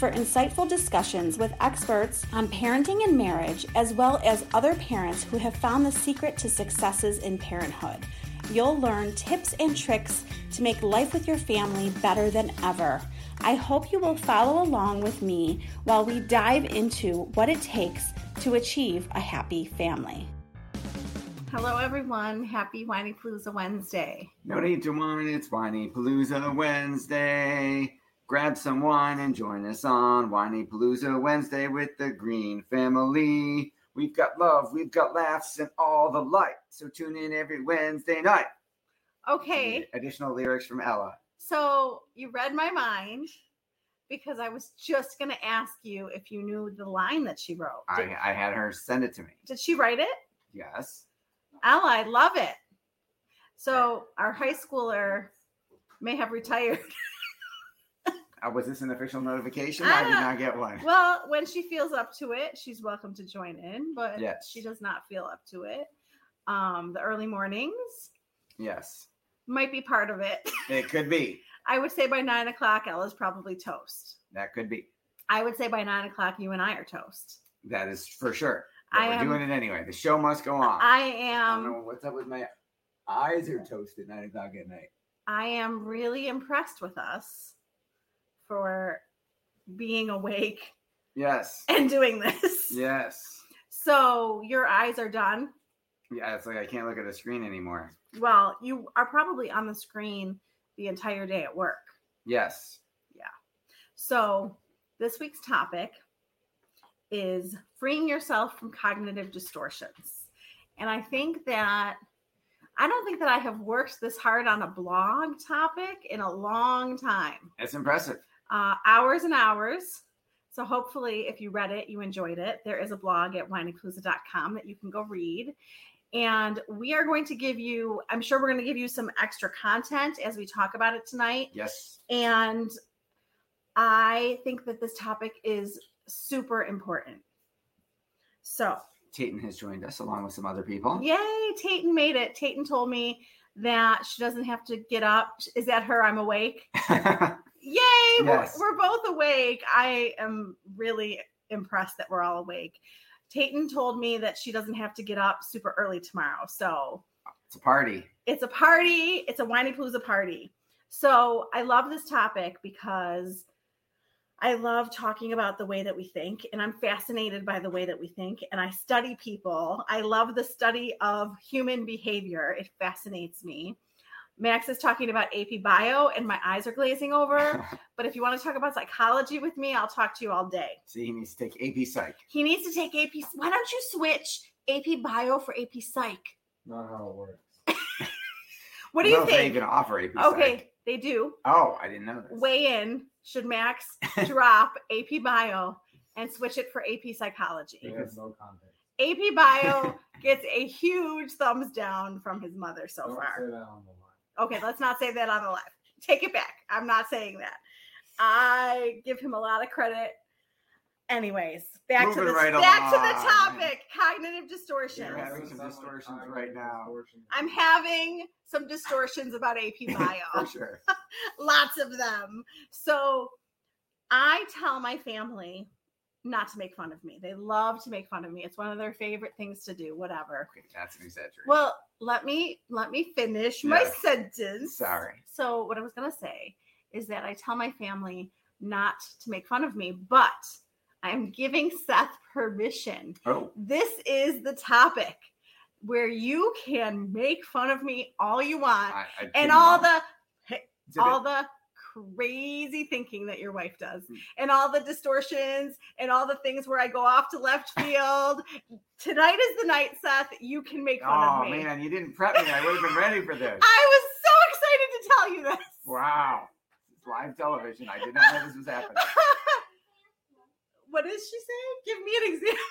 for insightful discussions with experts on parenting and marriage, as well as other parents who have found the secret to successes in parenthood. You'll learn tips and tricks to make life with your family better than ever. I hope you will follow along with me while we dive into what it takes to achieve a happy family. Hello, everyone. Happy Whinypaluza Wednesday. No need to whine, it's Whinypaluza Wednesday. Grab some wine and join us on Whinypaluza Wednesday with the Greene family. We've got love, we've got laughs, and all the light. So tune in every Wednesday night. Okay. Additional lyrics from Ella. So you read my mind because I was just going to ask you if you knew the line that she wrote. I, I had her send it to me. did she write it? Yes. Ella, I love it. So our high schooler may have retired. Uh, was this an official notification? I I did don't- get one. Well, when she feels up to it, she's welcome to join in, but Yes. she does not feel up to it. Um, the early mornings Yes. might be part of it. It could be. I would say by nine o'clock, Ella's probably toast. That could be. I would say by nine o'clock, you and I are toast. That is for sure. But I we're am- doing it anyway. The show must go on. I I don't am know what's up with my eyes are toasted nine o'clock at night. I am really impressed with us for being awake Yes. and doing this. Yes. So your eyes are done. Yeah, it's like I can't look at the screen anymore. Well, you are probably on the screen the entire day at work. Yes. Yeah. So, this week's topic is freeing yourself from cognitive distortions. And I think that I don't think that I have worked this hard on a blog topic in a long time. It's impressive. Uh, hours and hours. So, hopefully, if you read it, you enjoyed it. There is a blog at whinypaluza.com that you can go read. And we are going to give you, I'm sure we're going to give you some extra content as we talk about it tonight. Yes. And I think that this topic is super important. So, Tayton has joined us along with some other people. yay, Tayton made it. Tayton told me that she doesn't have to get up. Is that her? I'm awake. Yay, we're- we're, both awake. I am really impressed that we're all awake. Tayton told me that she doesn't have to get up super early tomorrow. So, it's a party. it's a party. It's a Whinypaluza party. So I love this topic because I love talking about the way that we think, and I'm fascinated by the way that we think. And I study people. I love the study of human behavior. It fascinates me. Max is talking about AP Bio, and my eyes are glazing over. But if you want to talk about psychology with me, I'll talk to you all day. See, he needs to take AP Psych. He needs to take AP. Why don't you switch AP Bio for AP Psych? Not how it works. What do I you don't know if think? They even offer AP Psych. Okay, they do. Oh, I didn't know this. weigh in should Max drop AP Bio and switch it for AP Psychology? They have no context. AP Bio gets a huge thumbs down from his mother so Don't far. Say that on the line. Okay, let's not say that on the live. Take it back. I'm not saying that. I give him a lot of credit. Anyways, back to the right back to the topic: cognitive distortions. You're having some distortions right now. I'm having some distortions about AP Bio. For sure. lots of them. So I tell my family not to make fun of me. They love to make fun of me. It's one of their favorite things to do, whatever. Okay, that's an exaggeration. Well, let me let me finish my Yes. sentence. Sorry. So what I was going to say is that I tell my family not to make fun of me, but I'm giving Seth permission Oh, this is the topic. where you can make fun of me all you want I, I and all the all the crazy thinking that your wife does Mm. and all the distortions and all the things where I go off to left field. Tonight is the night, Seth. You can make fun Oh of me. Oh man, you didn't prep me. I would have been ready for this. I was so excited to tell you this. Wow. It's live television. I did not know this was happening. what is she saying? Give me an example.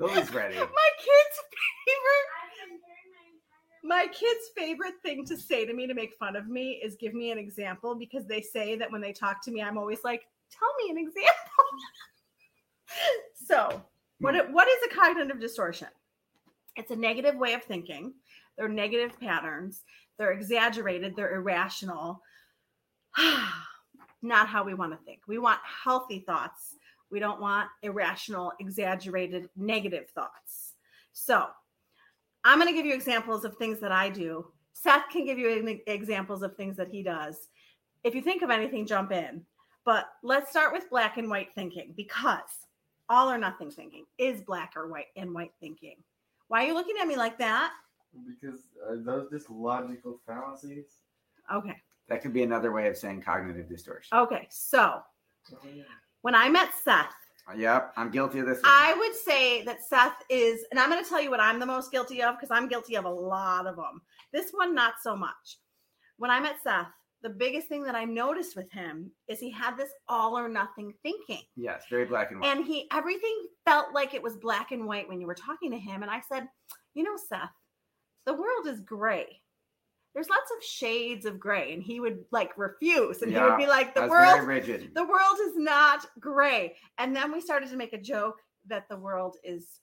Lily's ready. My kid's favorite my kids' favorite thing to say to me to make fun of me is give me an example because they say that when they talk to me, I'm always like, tell me an example. so, what, hmm. what is a cognitive distortion? It's a negative way of thinking. They're negative patterns. They're exaggerated. They're irrational. Not how we want to think. We want healthy thoughts. We don't want irrational, exaggerated, negative thoughts. So, I'm going to give you examples of things that I do. Seth can give you an- examples of things that he does. If you think of anything, jump in. But let's start with black and white thinking because all or nothing thinking is black or white and white thinking. Why are you looking at me like that? Because are those just logical fallacies? Okay. That could be another way of saying cognitive distortion. Okay. So oh, when I met Seth, Yep, I'm guilty of this. One. I would say that Seth is, and I'm going to tell you what I'm the most guilty of because I'm guilty of a lot of them. This one, not so much. When I met Seth, the biggest thing that I noticed with him is he had this all or nothing thinking. yes, very black and white. And he, everything felt like it was black and white when you were talking to him. And I said, you know, Seth, the world is gray. There's lots of shades of gray. And he would like refuse. And he would be like, the world the world is not gray. And then we started to make a joke that the world is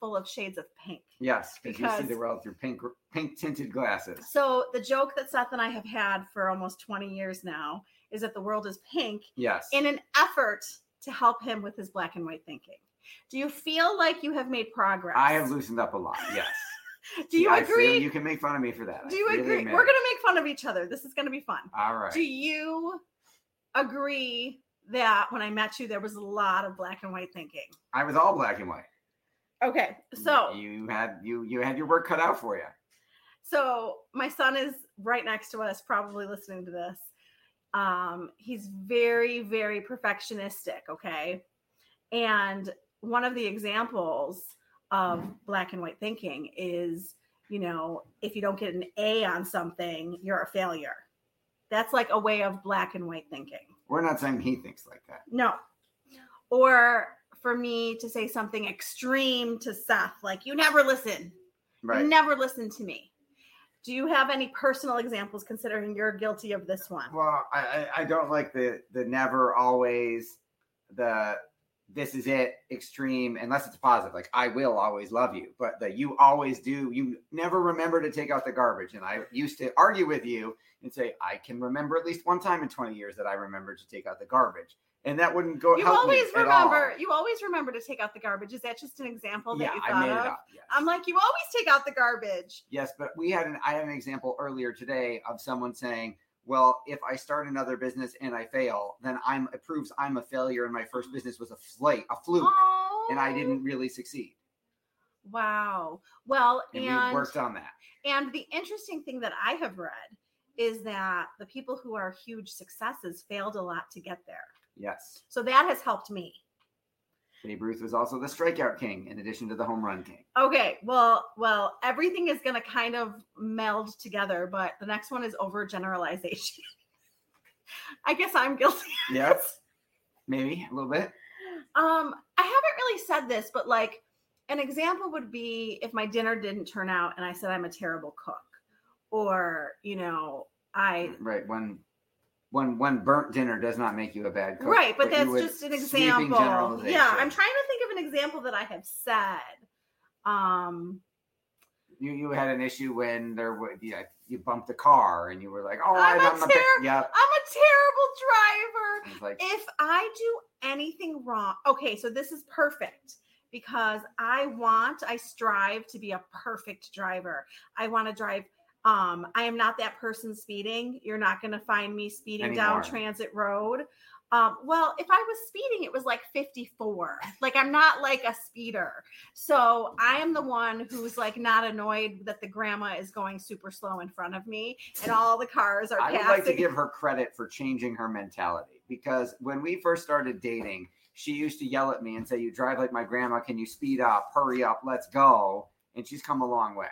full of shades of pink. yes, because you see the world through pink, pink tinted glasses. So the joke that Seth and I have had for almost 20 years now is that the world is pink Yes. in an effort to help him with his black and white thinking. Do you feel like you have made progress? I have loosened up a lot. Yes. Do you agree? You can make fun of me for that. Do you really agree? admit We're going to make fun of each other. This is going to be fun. All right. Do you agree that when I met you, there was a lot of black and white thinking? I was all black and white. Okay. So you had you you had your work cut out for you. So my son is right next to us, probably listening to this. Um, he's very, very perfectionistic. Okay. And one of the examples of black and white thinking is, you know, if you don't get an A on something, you're a failure. That's like a way of black and white thinking. We're not saying he thinks like that. No. Or for me to say something extreme to Seth, like, you never listen. Right. You never listen to me. Do you have any personal examples considering you're guilty of this one? Well, I, I I don't like the the never always the this is it extreme unless it's positive. Like I will always love you, but the you always do. You never remember to take out the garbage. And I used to argue with you and say I can remember at least one time in twenty years that I remember to take out the garbage, and that wouldn't go. You always remember. You always remember to take out the garbage. Is that just an example that Yeah, you I thought made of? it up. Yes. I'm like, you always take out the garbage. Yes, but we had an I had an example earlier today of someone saying, "Well, if I start another business and I fail, then I'm it proves I'm a failure, and my first mm-hmm. business was a flake, a fluke, Oh, and I didn't really succeed." Wow. Well, And, and we worked on that. and the interesting thing that I have read is that the people who are huge successes failed a lot to get there. Yes, So that has helped me. Babe Ruth was also the strikeout king, in addition to the home run king. Okay, well, well, everything is going to kind of meld together, but the next one is overgeneralization. I guess I'm guilty. Yes, maybe a little bit. Um, I haven't really said this, but like an example would be if my dinner didn't turn out and I said I'm a terrible cook, or you know, I Right when. When one burnt dinner does not make you a bad cook. right, but you that's just an example. Yeah, I'm trying to think of an example that I have said. Um, You you had an issue when there was yeah, you bumped a car and you were like, oh, I'm a I'm a ter- yep. I'm a terrible driver. Like if I do anything wrong, okay, so this is perfect because I want, I strive to be a perfect driver. I want to drive. Um, I am not that person speeding. You're not going to find me speeding down Transit Road. Um, well, if I was speeding, it was like 54. Like I'm not like a speeder. So I am the one who's like not annoyed that the grandma is going super slow in front of me and all the cars are I would like to give her credit for changing her mentality because when we first started dating, she used to yell at me and say, You drive like my grandma. Can you speed up? Hurry up. Let's go. And she's come a long way.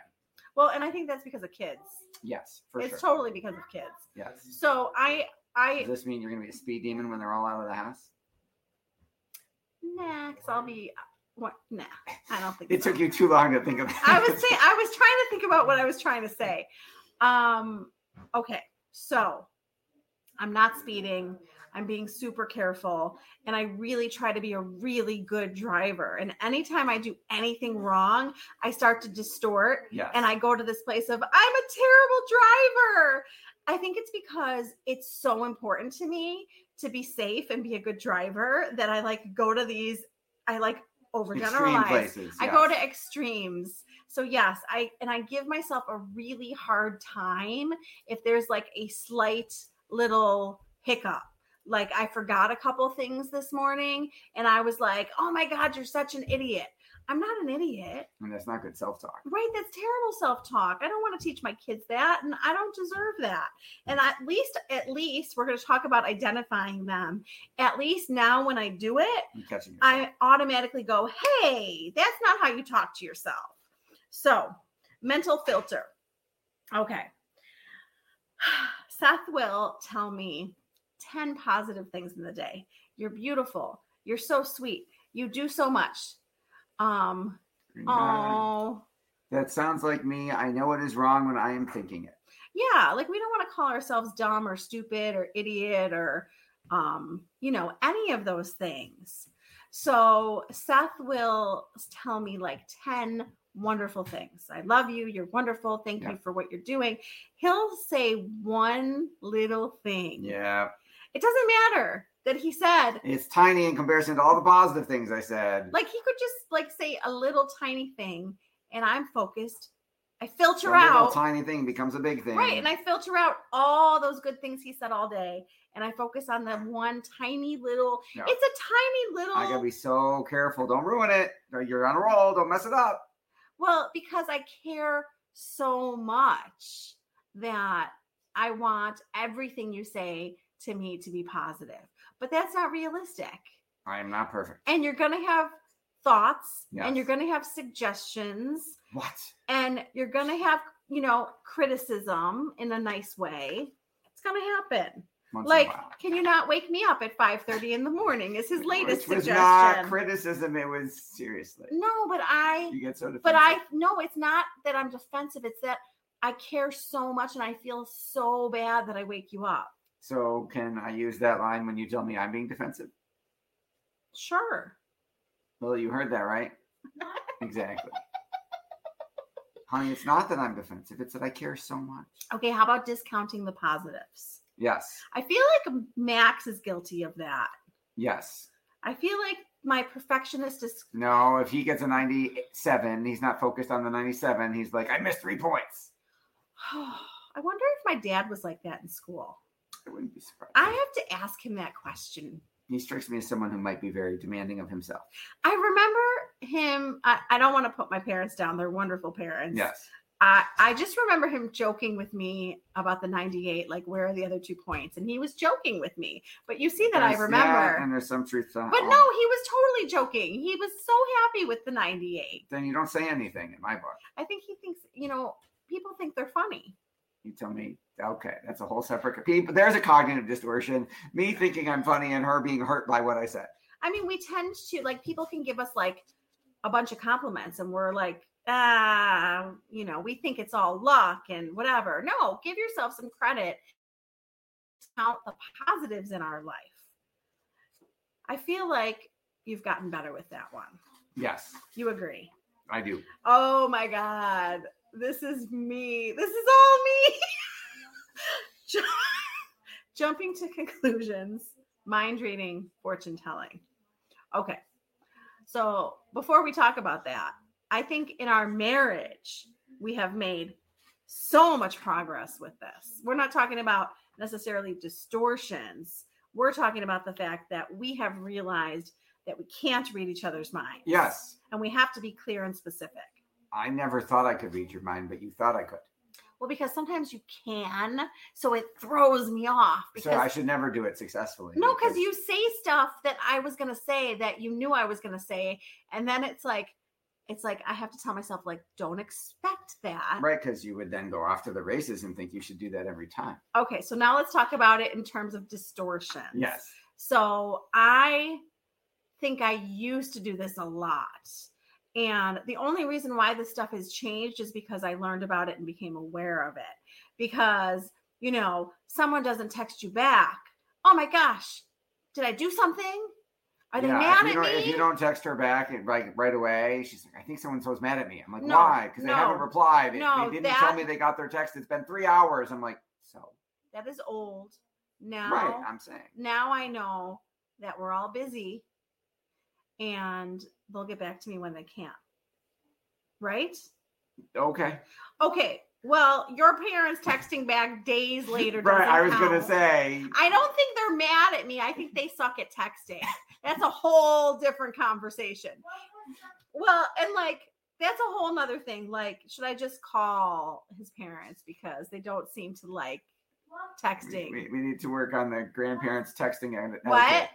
Well, and I think that's because of kids. Yes, for it's sure. totally because of kids. yes. So I I Does this mean you're going to be a speed demon when they're all out of the house? nah, because I'll be what nah, I don't think It took you too long to think of. I was saying I was trying to think about what I was trying to say. Um, okay, so I'm not speeding. I'm being super careful, and I really try to be a really good driver. And anytime I do anything wrong, I start to distort, Yes. and I go to this place of I'm a terrible driver. I think it's because it's so important to me to be safe and be a good driver that I like go to these. I like overgeneralize. places. I go to extremes. So yes, I and I give myself a really hard time if there's like a slight little hiccup. Like I forgot a couple things this morning and I was like, "Oh my god, you're such an idiot." I'm not an idiot. And that's not good self talk. Right, that's terrible self-talk. I don't want to teach my kids that and I don't deserve that. And at least at least we're going to talk about identifying them. At least now when I do it, I'm catching yourself. I automatically go, hey, that's not how you talk to yourself. So, mental filter. Okay. Seth will tell me 10 positive things in the day. You're beautiful. You're so sweet. You do so much. Um, oh. That sounds like me. I know it is wrong when I am thinking it. yeah, like we don't want to call ourselves dumb or stupid or idiot or um, you know, any of those things. So Seth will tell me like 10 wonderful things. I love you. You're wonderful. Thank Yeah. you for what you're doing. He'll say one little thing. Yeah. It doesn't matter that he said, It's tiny in comparison to all the positive things I said. like he could just like say a little tiny thing and I'm focused. I filter little out tiny thing becomes a big thing. Right. And I filter out all those good things he said all day and I focus on the one tiny little, it's a tiny little, I gotta be so careful. Don't ruin it. You're on a roll. Don't mess it up. well, because I care so much that I want everything you say to me to be positive. But that's not realistic. I am not perfect. And you're going to have thoughts and you're going to have suggestions What? and you're going to have, you know, criticism in a nice way. It's going to happen. Once like can you not wake me up at 5:30 in the morning is his latest Which was suggestion not criticism. It was seriously. no but i You get so defensive. but i no it's not that i'm defensive it's that i care so much and i feel so bad that i wake you up So can I use that line when you tell me I'm being defensive? sure Well, you heard that, right? exactly. Honey, it's not that I'm defensive. It's that I care so much. okay how about discounting the positives Yes. i feel like max is guilty of that Yes. i feel like my perfectionist is No, if he gets a 97, he's not focused on the 97. He's like, I missed three points. i wonder if my dad was like that in school I wouldn't be surprised. i have to ask him that question he strikes me as someone who might be very demanding of himself. I remember him. I, I don't want to put my parents down. They're wonderful parents. Yes. I, I just remember him joking with me about the 98, like, where are the other two points? And he was joking with me. But you see that I remember. yeah, and there's some truth to but all- no, he was totally joking. He was so happy with the 98. Then you don't say anything in my book. I think he thinks, you know, people think they're funny. You tell me, okay, that's a whole separate. People, there's a cognitive distortion. Me thinking I'm funny and her being hurt by what I said. I mean, we tend to, like, people can give us, like, a bunch of compliments and we're like, ah, you know, we think it's all luck and whatever. No, give yourself some credit. Count the positives in our life. I feel like you've gotten better with that one. Yes, You agree? I do. Oh my God. This is me. This is all me. Ju- Jumping to conclusions, mind reading, fortune telling. Okay. So before we talk about that, I think in our marriage, we have made so much progress with this. We're not talking about necessarily distortions. We're talking about the fact that we have realized that we can't read each other's minds. Yes. And we have to be clear and specific. I never thought I could read your mind, but you thought I could. Well, because sometimes you can, so it throws me off. So I should never do it successfully. no, because you say stuff that I was gonna say that you knew I was gonna say, and then it's like, it's like I have to tell myself like, don't expect that. Right, because you would then go off to the races and think you should do that every time. Okay, so now let's talk about it in terms of distortion. Yes. So I think I used to do this a lot. And the only reason why this stuff has changed is because I learned about it and became aware of it. Because, you know, someone doesn't text you back. Oh my gosh, did I do something? Are they Yeah, mad if you at don't, me? If you don't text her back and right right away, she's like, I think someone so's mad at me. I'm like, No, why? Because they haven't replied. They- no, they didn't that- tell me they got their text. It's been three hours. I'm like, so that is old. Now, right. I'm saying. now I know that we're all busy and they'll get back to me when they can. Right? Okay. Okay. Well, your parents texting back days later. Right. I was gonna say I don't think they're mad at me. I think they suck at texting. That's a whole different conversation. Well, and like that's a whole nother thing. Like, should I just call his parents because they don't seem to like we, texting? we, we need to work on the grandparents texting. and What? etiquette.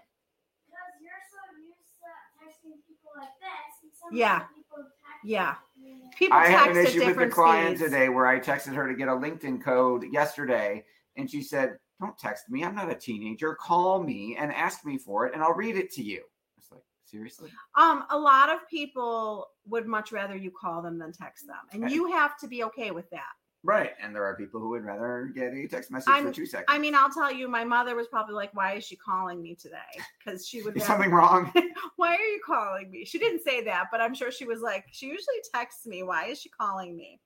Because you're so used to texting people like this, Yeah. other people text Yeah. People I had an issue with the client speeds. today where I texted her to get a LinkedIn code yesterday, and she said, "Don't text me. I'm not a teenager. Call me and ask me for it, and I'll read it to you." It's like seriously. Um, a lot of people would much rather you call them than text them, and Right. you have to be okay with that. Right. And there are people who would rather get a text message I'm- for two seconds. I mean, I'll tell you, my mother was probably like, "Why is she calling me today?" Because she would. rather- something wrong? Why are you calling me? She didn't say that, but I'm sure she was like, she usually texts me. Why is she calling me?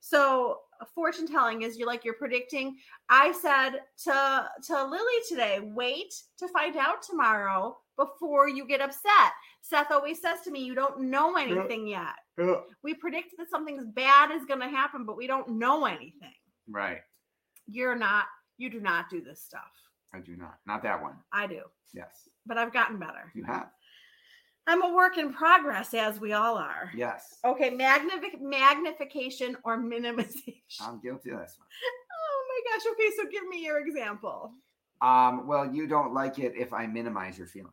So fortune telling is you're like you're predicting. I said to to Lily today, wait to find out tomorrow before you get upset. Seth always says to me, you don't know anything yet. Ugh. We predict that something's bad is going to happen, but we don't know anything. right. You're not. You do not do this stuff. I do not. Not that one. I do, Yes. but I've gotten better. You have. I'm a work in progress, as we all are. Yes. Okay, magnific- magnification or minimization. I'm guilty of this one. oh my gosh. Okay, so give me your example. Um, well, you don't like it if I minimize your feelings.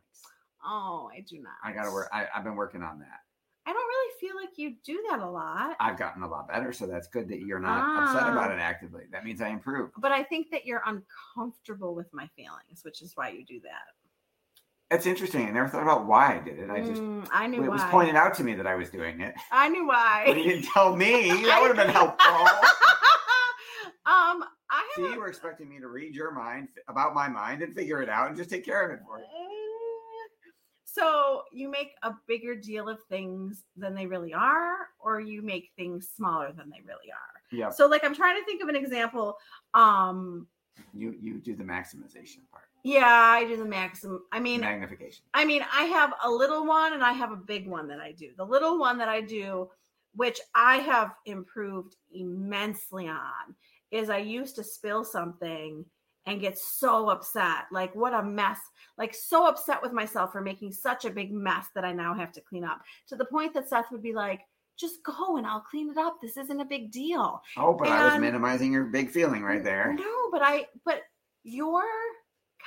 Oh, I do not. I gotta work. I, I've been working on that. I don't really feel like you do that a lot, I've gotten a lot better, so that's good that you're not upset Ah. about it actively. That means I improved. but I think that you're uncomfortable with my feelings, which is why you do that. It's interesting. I never thought about why I did it. I just Mm, I knew it was pointed out to me that I was doing it. I knew why. But you didn't tell me. That would have been helpful. um, I See, you were expecting me to read your mind about my mind and figure it out and just take care of it for you. So you make a bigger deal of things than they really are, or you make things smaller than they really are. Yeah. So, like, I'm trying to think of an example. Um, You you do the maximization part. yeah, I do the maximum. I mean, Magnification. I mean, I have a little one and I have a big one that I do. The little one that I do, which I have improved immensely on, is I used to spill something and get so upset. Like, what a mess. Like, so upset with myself for making such a big mess that I now have to clean up to the point that Seth would be like, just go and I'll clean it up. This isn't a big deal. Oh, but I was minimizing your big feeling right there. No, but I but your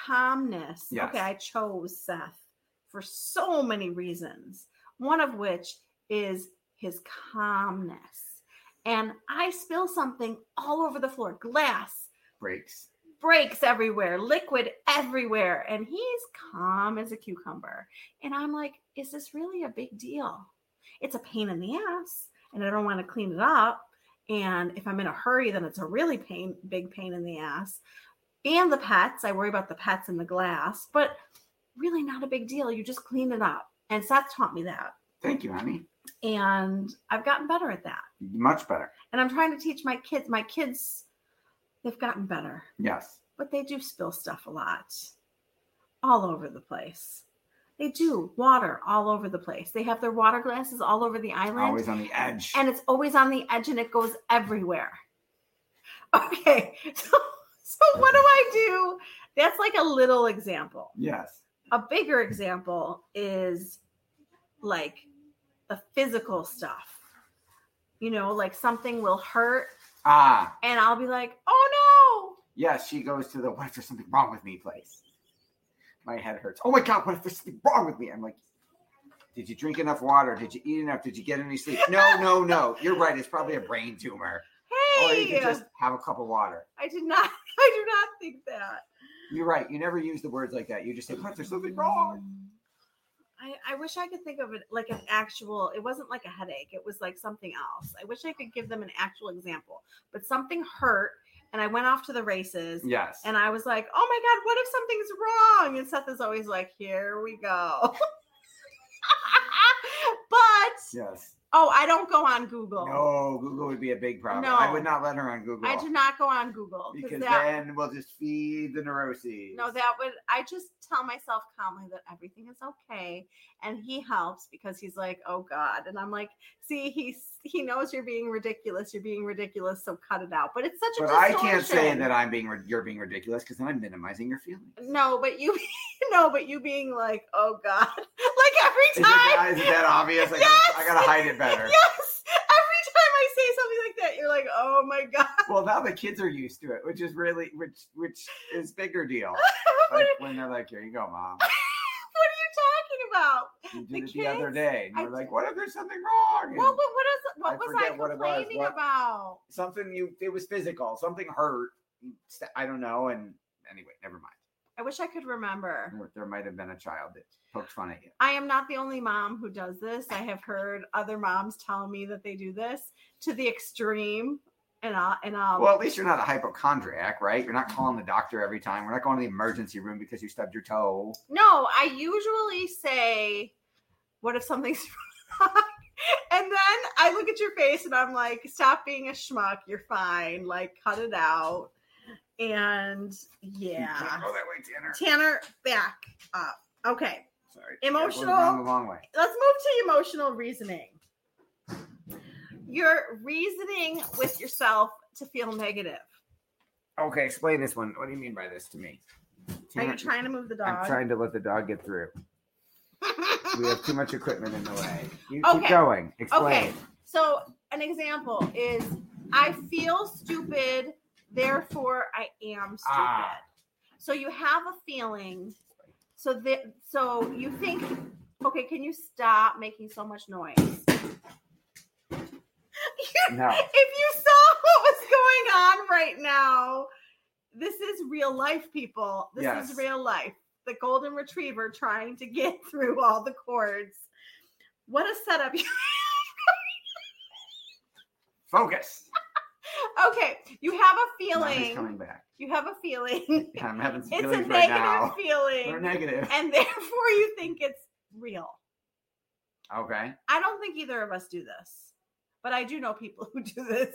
calmness. Yes. Okay, I chose Seth for so many reasons. One of which is his calmness. And I spill something all over the floor, glass, Breaks. Breaks everywhere, liquid everywhere, and he's calm as a cucumber. And I'm like, is this really a big deal? It's a pain in the ass, and I don't want to clean it up. And if I'm in a hurry, then it's a really pain, big pain in the ass. And the pets, I worry about the pets and the glass, but really not a big deal. You just clean it up. And Seth taught me that. Thank you, honey. And I've gotten better at that. Much better. And I'm trying to teach my kids. My kids, they've gotten better Yes. but they do spill stuff a lot all over the place. They do water all over the place. They have their water glasses all over the island, Always on the edge. and it's always on the edge and it goes everywhere. Okay, so So what do I do? That's like a little example. Yes. A bigger example is like the physical stuff. You know, like something will hurt Ah, and I'll be like, "Oh no. yes. She goes to the what if there's something wrong with me place. My head hurts. Oh my god, what if there's something wrong with me? I'm like, did you drink enough water? Did you eat enough? Did you get any sleep? No, no, no. You're right. It's probably a brain tumor. no. Or you can just have a cup of water. I did not I do not think that. You're right. You never use the words like that. You just say, what if there's something wrong? I, I wish I could think of it like an actual, it wasn't like a headache. It was like something else. I wish I could give them an actual example, but something hurt and I went off to the races Yes. and I was like, oh my God, what if something's wrong? And Seth is always like, here we go. but, yes. Oh, I don't go on Google. No, Google would be a big problem. No, I would not let her on Google. I do not go on Google because that, then we'll just feed the neuroses. No, that would I just tell myself calmly that everything is okay, and he helps because he's like, "Oh God," and I'm like, "See, he's he knows you're being ridiculous. You're being ridiculous, so cut it out." But it's such a But I can't say that I'm being you're being ridiculous because then I'm minimizing your feelings. No, but you no, but you being like, "Oh God," like every Is it, time. is it that obvious? I, Yes! gotta, I gotta hide it better. Yes, every time I say something like that, you're like, "Oh my God." Well, now the kids are used to it, which is really which which is bigger deal. Like when they're like, "Here you go, mom." what are you talking about? You The did it the other kids? day, and I you're like, "What if there's something wrong?" And What, what, what is what I was I forget what it was. complaining What- about? Something you it was physical. Something hurt. I don't know. And anyway, never mind. I wish I could remember. There, there might have been a child that poked fun at you. I am not the only mom who does this. I have heard other moms tell me that they do this to the extreme. And I'll and I'll Well, at least you're not a hypochondriac, right? You're not calling the doctor every time. We're not going to the emergency room because you stubbed your toe. no, I usually say, What if something's wrong? And then I look at your face and I'm like, stop being a schmuck. You're fine. Like, cut it out. And yeah. go that way, Tanner. Tanner, back up. Okay. Sorry. Emotional- That goes down the long way. let's move to emotional reasoning. You're reasoning with yourself to feel negative. Okay, explain this one. What do you mean by this to me? Are you trying to move the dog? I'm trying to let the dog get through. We have too much equipment in the way. You Okay. keep going. Explain. okay. So, an example is I feel stupid, therefore I am stupid. Ah. So you have a feeling. So that so you think, okay, can you stop making so much noise? No. if you saw what was going on right now, this is real life, people. This Yes. is real life. The golden retriever trying to get through all the cords. What a setup. Focus. okay, you have a feeling. coming back. You have a feeling. I'm having some it's a feelings right negative now. They're feeling. negative. And therefore you think it's real. Okay. I don't think either of us do this, but I do know people who do this.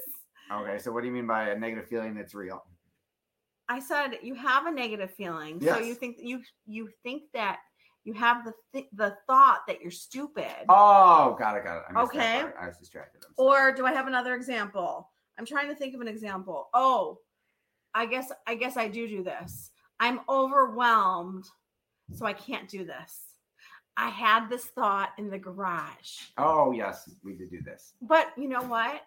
Okay. So what do you mean by a negative feeling that's real? I said you have a negative feeling, so you think you you think that you have the th- the thought that you're stupid. Oh, got it, got it. Okay. I was distracted. Or do I have another example? I'm trying to think of an example. Oh, I guess I guess I do do this. I'm overwhelmed, so I can't do this. I had this thought in the garage. Oh, yes, we did do this. But you know what?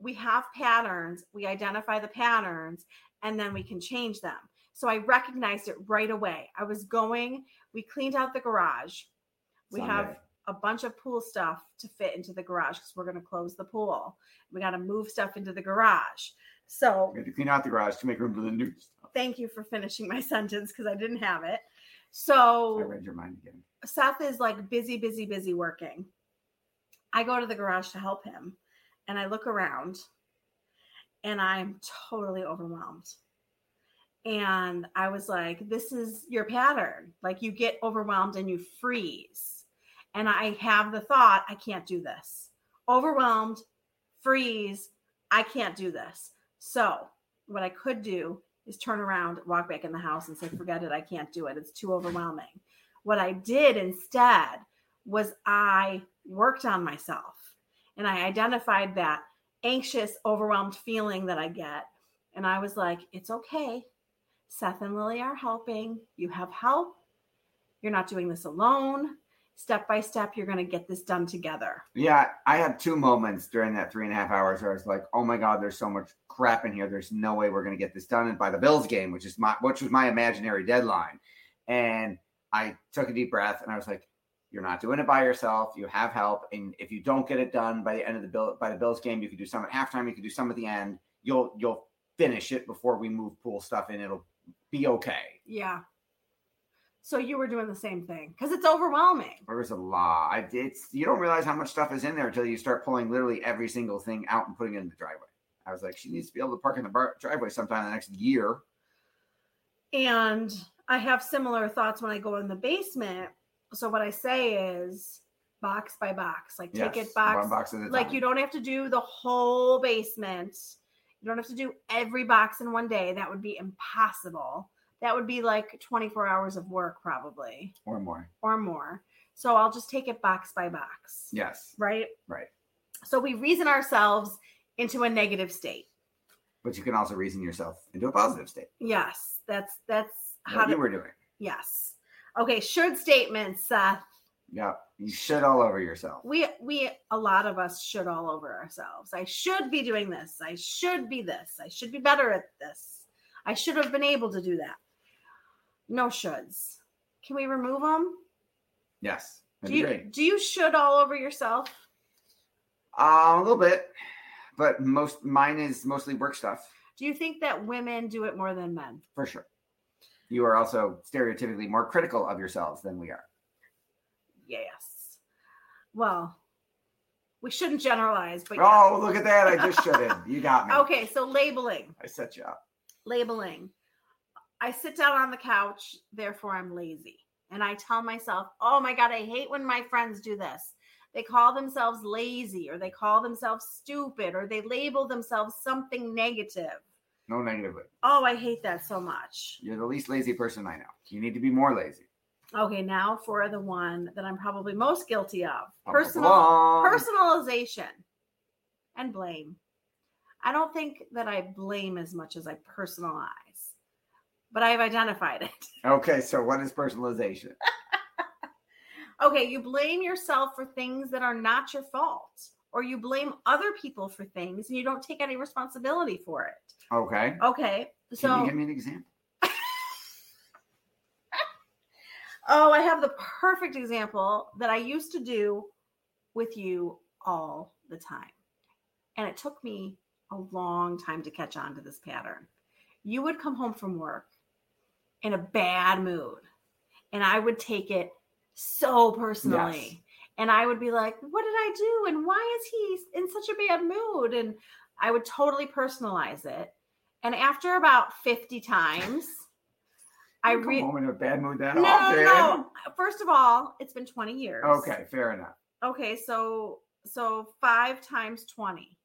We have patterns. We identify the patterns and then we can change them. So I recognized it right away. I was going, we cleaned out the garage. We have a bunch of pool stuff to fit into the garage because we're going to close the pool. We got to move stuff into the garage. So We had to clean out the garage to make room for the new stuff. thank you for finishing my sentence because I didn't have it. I So read your mind again. Seth is like busy, busy, busy working. I go to the garage to help him and I look around and I'm totally overwhelmed. And I was like, this is your pattern. Like you get overwhelmed and you freeze. And I have the thought, I can't do this. Overwhelmed, freeze, I can't do this. So, what I could do is turn around, walk back in the house and say, forget it, I can't do it. It's too overwhelming. What I did instead was I worked on myself and I identified that anxious, overwhelmed feeling that I get. And I was like, it's okay. Seth and Lily are helping. You have help. You're not doing this alone. Step by step, you're going to get this done together. Yeah, I had two moments during that three and a half hours where I was like, "Oh my god, there's so much crap in here. There's no way we're going to get this done." And by the Bills game, which is my which was my imaginary deadline, and I took a deep breath and I was like, "You're not doing it by yourself. You have help, and if you don't get it done by the end of the bill by the Bills game, you can do some at halftime. You can do some at the end. You'll you'll finish it before we move pool stuff in. It'll be okay." Yeah. So you were doing the same thing because it's overwhelming. There was a lot. I, it's you don't realize how much stuff is in there until you start pulling literally every single thing out and putting it in the driveway. I was like, she needs to be able to park in the bar- driveway sometime in the next year. And I have similar thoughts when I go in the basement. So what I say is box by box, like take it box. box Like time. you don't have to do the whole basement. You don't have to do every box in one day. That would be impossible. That would be like 24 hours of work probably or more. or more. So I'll just take it box by box. Yes, Right? right. So we reason ourselves into a negative state. But you can also reason yourself into a positive state. Yes, that's that's how What you were doing. yes. Okay, should statements, Seth. Yeah, you shit all over yourself. We we a lot of us should all over ourselves. I should be doing this. I should be this. I should be better at this. I should have been able to do that. No shoulds. Can we remove them? Yes, Do you do you should all over yourself? Uh, a little bit, but most mine is mostly work stuff Do you think that women do it more than men? for sure. You are also stereotypically more critical of yourselves than we are. Yes. Well, we shouldn't generalize, but Oh, look at that! I just shoulded. You got me. okay. So labeling. I set you up. labeling. I sit down on the couch, therefore I'm lazy. And I tell myself, oh my God, I hate when my friends do this. They call themselves lazy or they call themselves stupid or they label themselves something negative. No negatively. Oh, I hate that so much. You're the least lazy person I know. You need to be more lazy. Okay, now for the one that I'm probably most guilty of personal personalization and blame. I don't think that I blame as much as I personalize, but I've identified it. Okay, so what is personalization? Okay, you blame yourself for things that are not your fault, or you blame other people for things and you don't take any responsibility for it. Okay. Okay, Can so you give me an example? oh, I have the perfect example that I used to do with you all the time. And it took me a long time to catch on to this pattern. You would come home from work in a bad mood, and I would take it so personally. Yes. And I would be like, What did I do? And why is he in such a bad mood? And I would totally personalize it. And after about 50 times, I You come re- home in a bad mood that no, no, often. no. First of all, it's been 20 years. Okay, fair enough. Okay, so so five times 20.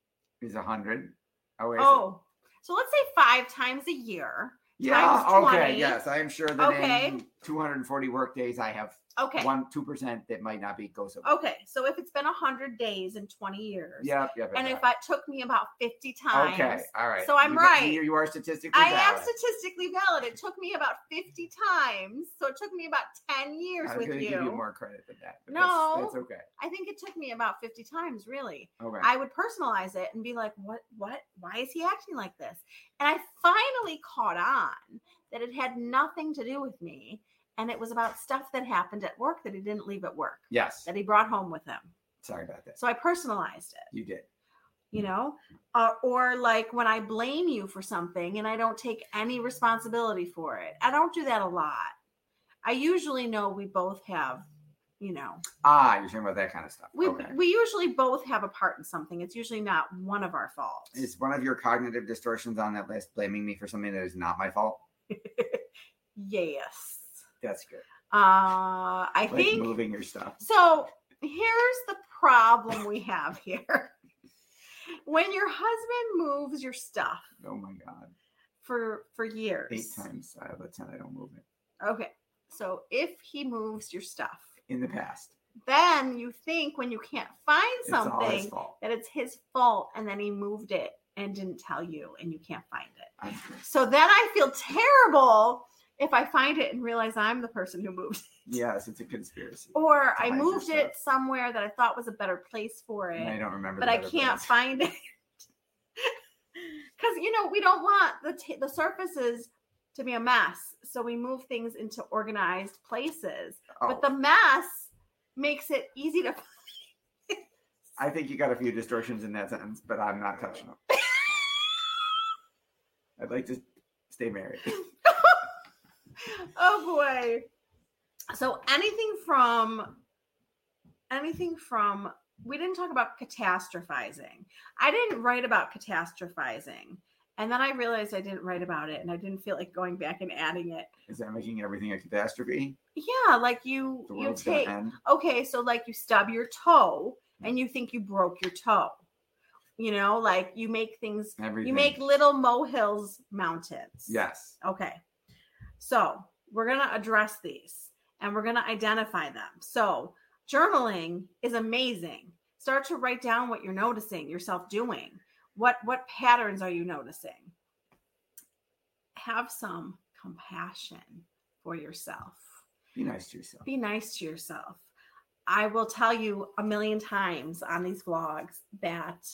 Is a hundred. Oh, wait. Oh, so let's say five times a year. Yeah. Okay. Yes, I am sure that Okay. in 240 work days, I have Okay. one two percent that might not be go so. Okay, so if it's been 100 days in 20 years, Yep. Yep. yep, and yep. if it took me about 50 times, Okay. All right. So I'm You right. You, you are statistically. I am statistically valid. It took me about 50 times, so it took me about 10 years I was with going to you. give you more credit than that. No. That's, that's okay. I think it took me about 50 times, really. Okay. I would personalize it and be like, what, what, why is he acting like this? And I finally caught on that it had nothing to do with me. And it was about stuff that happened at work that he didn't leave at work, yes. that he brought home with him. Sorry about that. So I personalized it, You did. you know? Uh, or like when I blame you for something and I don't take any responsibility for it. I don't do that a lot. I usually know we both have, you know, Ah, you're talking about that kind of stuff. we, okay. we usually both have a part in something. It's usually not one of our faults. Is one of your cognitive distortions on that list blaming me for something that is not my fault? yes. That's good. Uh, I Like think moving your stuff. so. Here's the problem we have here. when your husband moves your stuff Oh my god. for for years, Eight times out of the ten, I don't move it. Okay, so if he moves your stuff, In the past, then you think when you can't find it's something fault. that it's his fault, and then he moved it and didn't tell you, and you can't find it. So then I feel terrible if I find it and realize I'm the person who moved, it. Yes, it's a conspiracy. or I moved yourself. it somewhere that I thought was a better place for it. And I don't remember. but I can't place. find it because you know we don't want the t- the surfaces to be a mess, so we move things into organized places. Oh, But the mess makes it easy to. I think you got a few distortions in that sentence, but I'm not touching them. I'd like to stay married. Oh boy! So anything from anything from we didn't talk about catastrophizing. I didn't write about catastrophizing. And then I realized I didn't write about it and I didn't feel like going back and adding it. Is that making everything a catastrophe? Yeah, like you you take okay, so like you stub your toe hmm. and you think you broke your toe. You know, like you make things Everything. you make little molehills mountains. Yes. Okay. So we're going to address these and we're going to identify them. So journaling is amazing. Start to write down what you're noticing yourself doing. What what patterns are you noticing? Have some compassion for yourself. Be nice to yourself. Be nice to yourself. I will tell you a million times on these vlogs that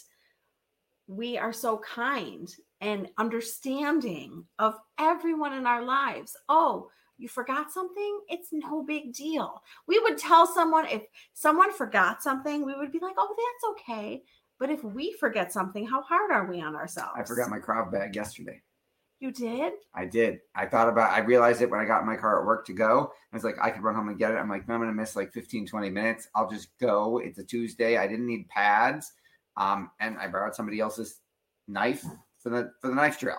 we are so kind and understanding of everyone in our lives. Oh, you forgot something? It's no big deal. We would tell someone if someone forgot something, we would be like, oh, that's okay. But if we forget something, how hard are we on ourselves? I forgot my Krav bag yesterday. You did? I did. I thought about I realized it when I got in my car at work to go. I was like, I could run home and get it. I'm like, no, I'm gonna miss like 15, 20 minutes. I'll just go. It's a Tuesday. I didn't need pads. Um, and I borrowed somebody else's knife for the for the knife drill.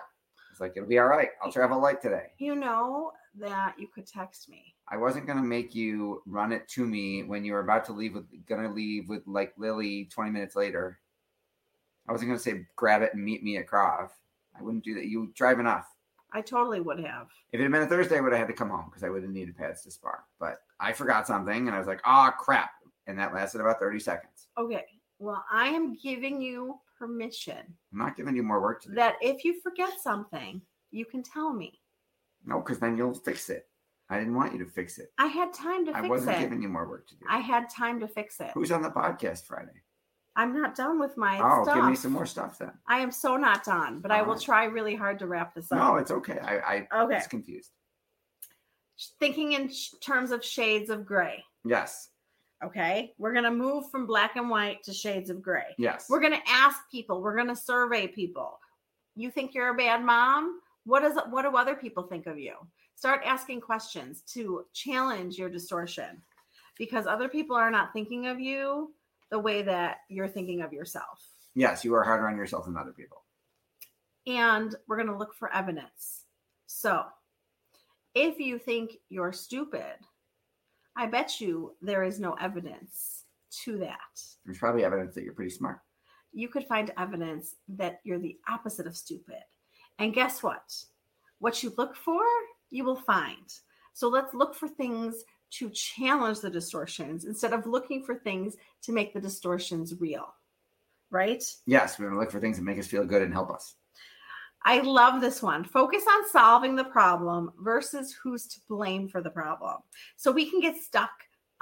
It's like it'll be all right. I'll travel light today. You know that you could text me. I wasn't gonna make you run it to me when you were about to leave with gonna leave with like Lily 20 minutes later. I wasn't gonna say grab it and meet me at Krav. I wouldn't do that. You drive enough. I totally would have. If it had been a Thursday, I would have had to come home because I would have needed pads to spar. But I forgot something and I was like, ah, crap. And that lasted about 30 seconds. Okay. Well, I am giving you permission I'm not giving you more work to do. that if you forget something, you can tell me. no, because then you'll fix it. I didn't want you to fix it. I had time to I fix it. I wasn't giving you more work to do. I had time to fix it. Who's on the podcast Friday? I'm not done with my oh, stuff. give me some more stuff then. I am so not done, but I will try really hard to wrap this up. No, it's okay. I, I Okay. was confused. Thinking in sh- terms of shades of gray. Yes. Okay. We're going to move from black and white to shades of gray. Yes. We're going to ask people, we're going to survey people. You think you're a bad mom? What does what do other people think of you? Start asking questions to challenge your distortion because other people are not thinking of you the way that you're thinking of yourself. yes, you are harder on yourself than other people. And we're going to look for evidence. So, if you think you're stupid, I bet you there is no evidence to that. There's probably evidence that you're pretty smart. you could find evidence that you're the opposite of stupid. And guess what? What you look for, you will find. So let's look for things to challenge the distortions instead of looking for things to make the distortions real. Right? Yes, we're going to look for things that make us feel good and help us. I love this one. Focus on solving the problem versus who's to blame for the problem. So we can get stuck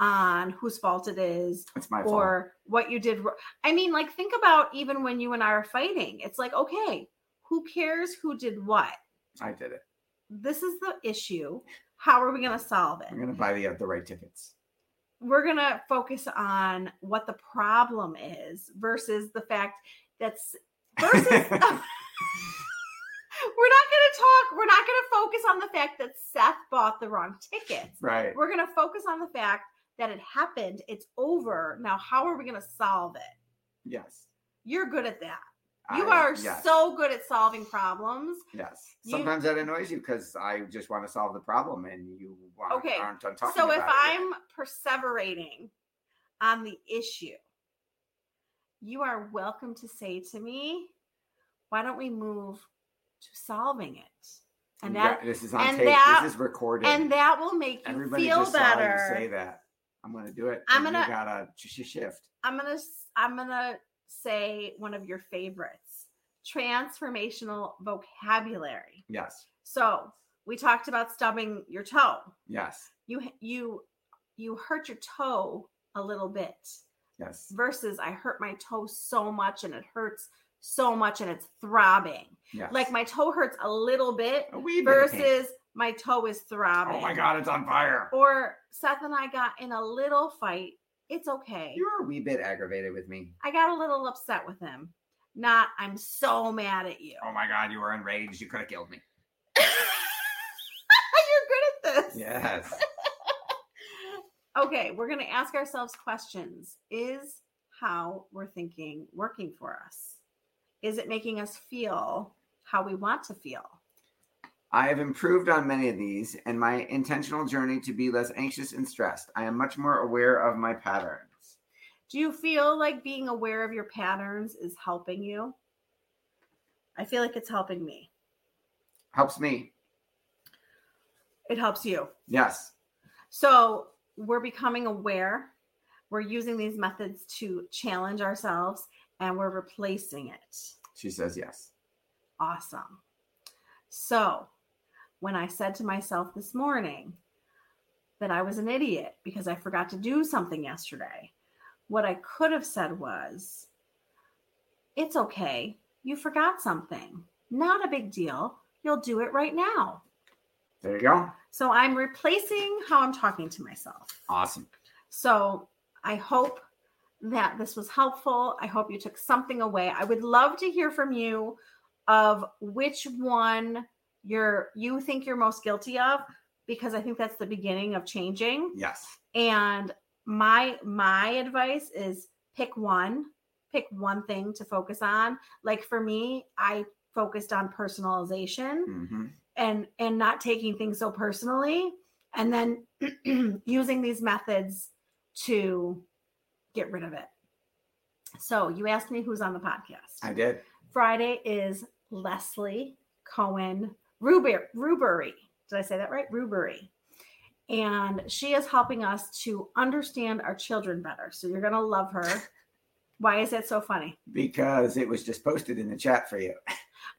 on whose fault it is my fault. or what you did. I mean, like, think about even when you and I are fighting. It's like, okay, who cares who did what? I did it. This is the issue. How are we going to solve I'm it? going to buy the, the right tickets. We're going to focus on what the problem is versus the fact that's versus. We're not going to talk. We're not going to focus on the fact that Seth bought the wrong tickets. right. We're going to focus on the fact that it happened. It's over. Now, how are we going to solve it? Yes. You're good at that. You I- are yes. so good at solving problems. Yes. You- Sometimes that annoys you because I just want to solve the problem and you aren't, Okay, aren't done talking So if it yet. I'm perseverating on the issue, you are welcome to say to me, why don't we move to solving it? And You that this is on tape. that- this is recorded. and that will make you Everybody feel just saw better. you say that. I'm going to do it. I'm gonna- You got to sh- sh- shift. I'm gonna I'm gonna say one of your favorites. transformational vocabulary. Yes. So we talked about stubbing your toe. Yes. You you you hurt your toe a little bit Yes. versus I hurt my toe so much and it hurts so much and it's throbbing. Yes. Like my toe hurts a little bit a versus my toe is throbbing. Oh my god, it's on fire. Or Seth and I got in a little fight. It's okay. You were a wee bit aggravated with me. I got a little upset with him. Not, I'm so mad at you. Oh my god, you were enraged. You could have killed me. You're good at this. Yes. Okay, we're going to ask ourselves questions. Is how we're thinking working for us? Is it making us feel how we want to feel? I have improved on many of these and my intentional journey to be less anxious and stressed. I am much more aware of my patterns. Do you feel like being aware of your patterns is helping you? I feel like it's helping me. Helps me. It helps you. Yes. So we're becoming aware. We're using these methods to challenge ourselves and we're replacing it. She says yes. Awesome. So when I said to myself this morning that I was an idiot because I forgot to do something yesterday, what I could have said was, It's okay. You forgot something. Not a big deal. You'll do it right now. There you go. So I'm replacing how I'm talking to myself. Awesome. So I hope that this was helpful. I hope you took something away. I would love to hear from you of which one you're you think you're most guilty of because I think that's the beginning of changing. Yes. And my my advice is pick one, pick one thing to focus on. Like for me, I focused on personalization hmm and and not taking things so personally and then using these methods to get rid of it. So you asked me who's on the podcast. I did. friday is leslie cohen ruber rubery. Did i say that right? Rubery. And she is helping us to understand our children better. So you're going to love her. Why is that so funny? Because it was just posted in the chat for you.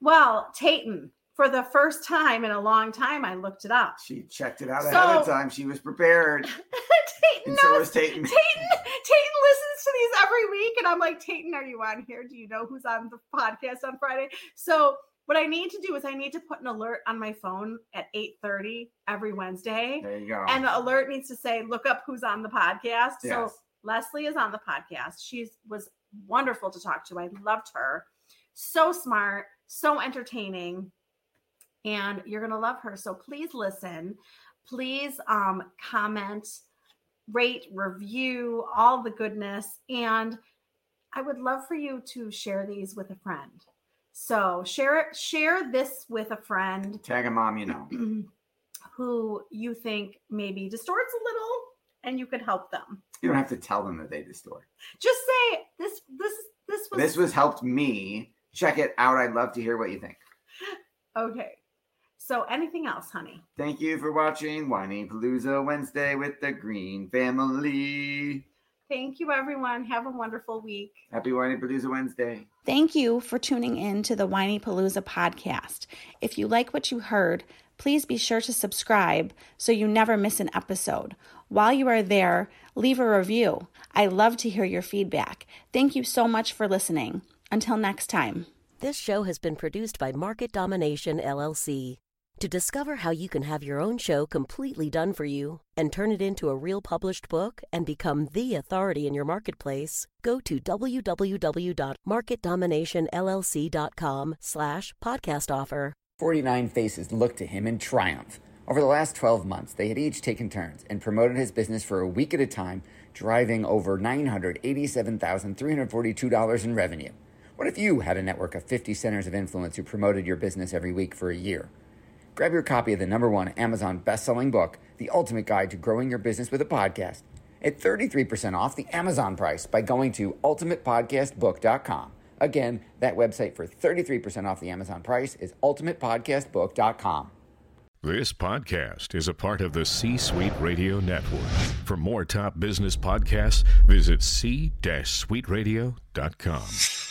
well tayton for the first time in a long time i looked it up She checked it out ahead of So- time. She was prepared. Tayton And so knows was Tayton. Tayton, Tayton listens to these every week, and I'm like, Tayton, are you on here? Do you know who's on the podcast on Friday? So what I need to do is I need to put an alert on my phone at 8:30 every Wednesday. There you go. And the alert needs to say, look up who's on the podcast. So Leslie is on the podcast. She was wonderful to talk to. I loved her. So smart, so entertaining. And you're going to love her. So please listen. Please um, comment, rate, review, all the goodness. And I would love for you to share these with a friend. So share it, share this with a friend Tag a mom, you know. who you think maybe distorts a little and you could help them. You don't have to tell them that they distort. Just say this this this was This was helped me. Check it out. I'd love to hear what you think. okay. So anything else, honey? Thank you for watching Whinypaluza Wednesday with the Greene Family. Thank you everyone. Have a wonderful week. Happy Whinypaluza Wednesday. Thank you for tuning in to the Whinypaluza podcast. If you like what you heard, please be sure to subscribe so you never miss an episode. While you are there, leave a review. I love to hear your feedback. Thank you so much for listening. Until next time. This show has been produced by Market Domination LLC. To discover how you can have your own show completely done for you and turn it into a real published book and become the authority in your marketplace, go to www.marketdominationllc.com slash podcast offer. 49 Faces looked to him in triumph. Over the last 12 months, they had each taken turns and promoted his business for a week at a time, driving over $987,342 in revenue. What if you had a network of 50 centers of influence who promoted your business every week for a year? Grab your copy of the number one Amazon best-selling book, The Ultimate Guide to Growing Your Business with a Podcast, at 33% off the Amazon price by going to ultimatepodcastbook.com. Again, that website for 33% off the Amazon price is ultimatepodcastbook.com. This podcast is a part of the C Suite Radio Network. For more top business podcasts, visit c-suiteradio.com.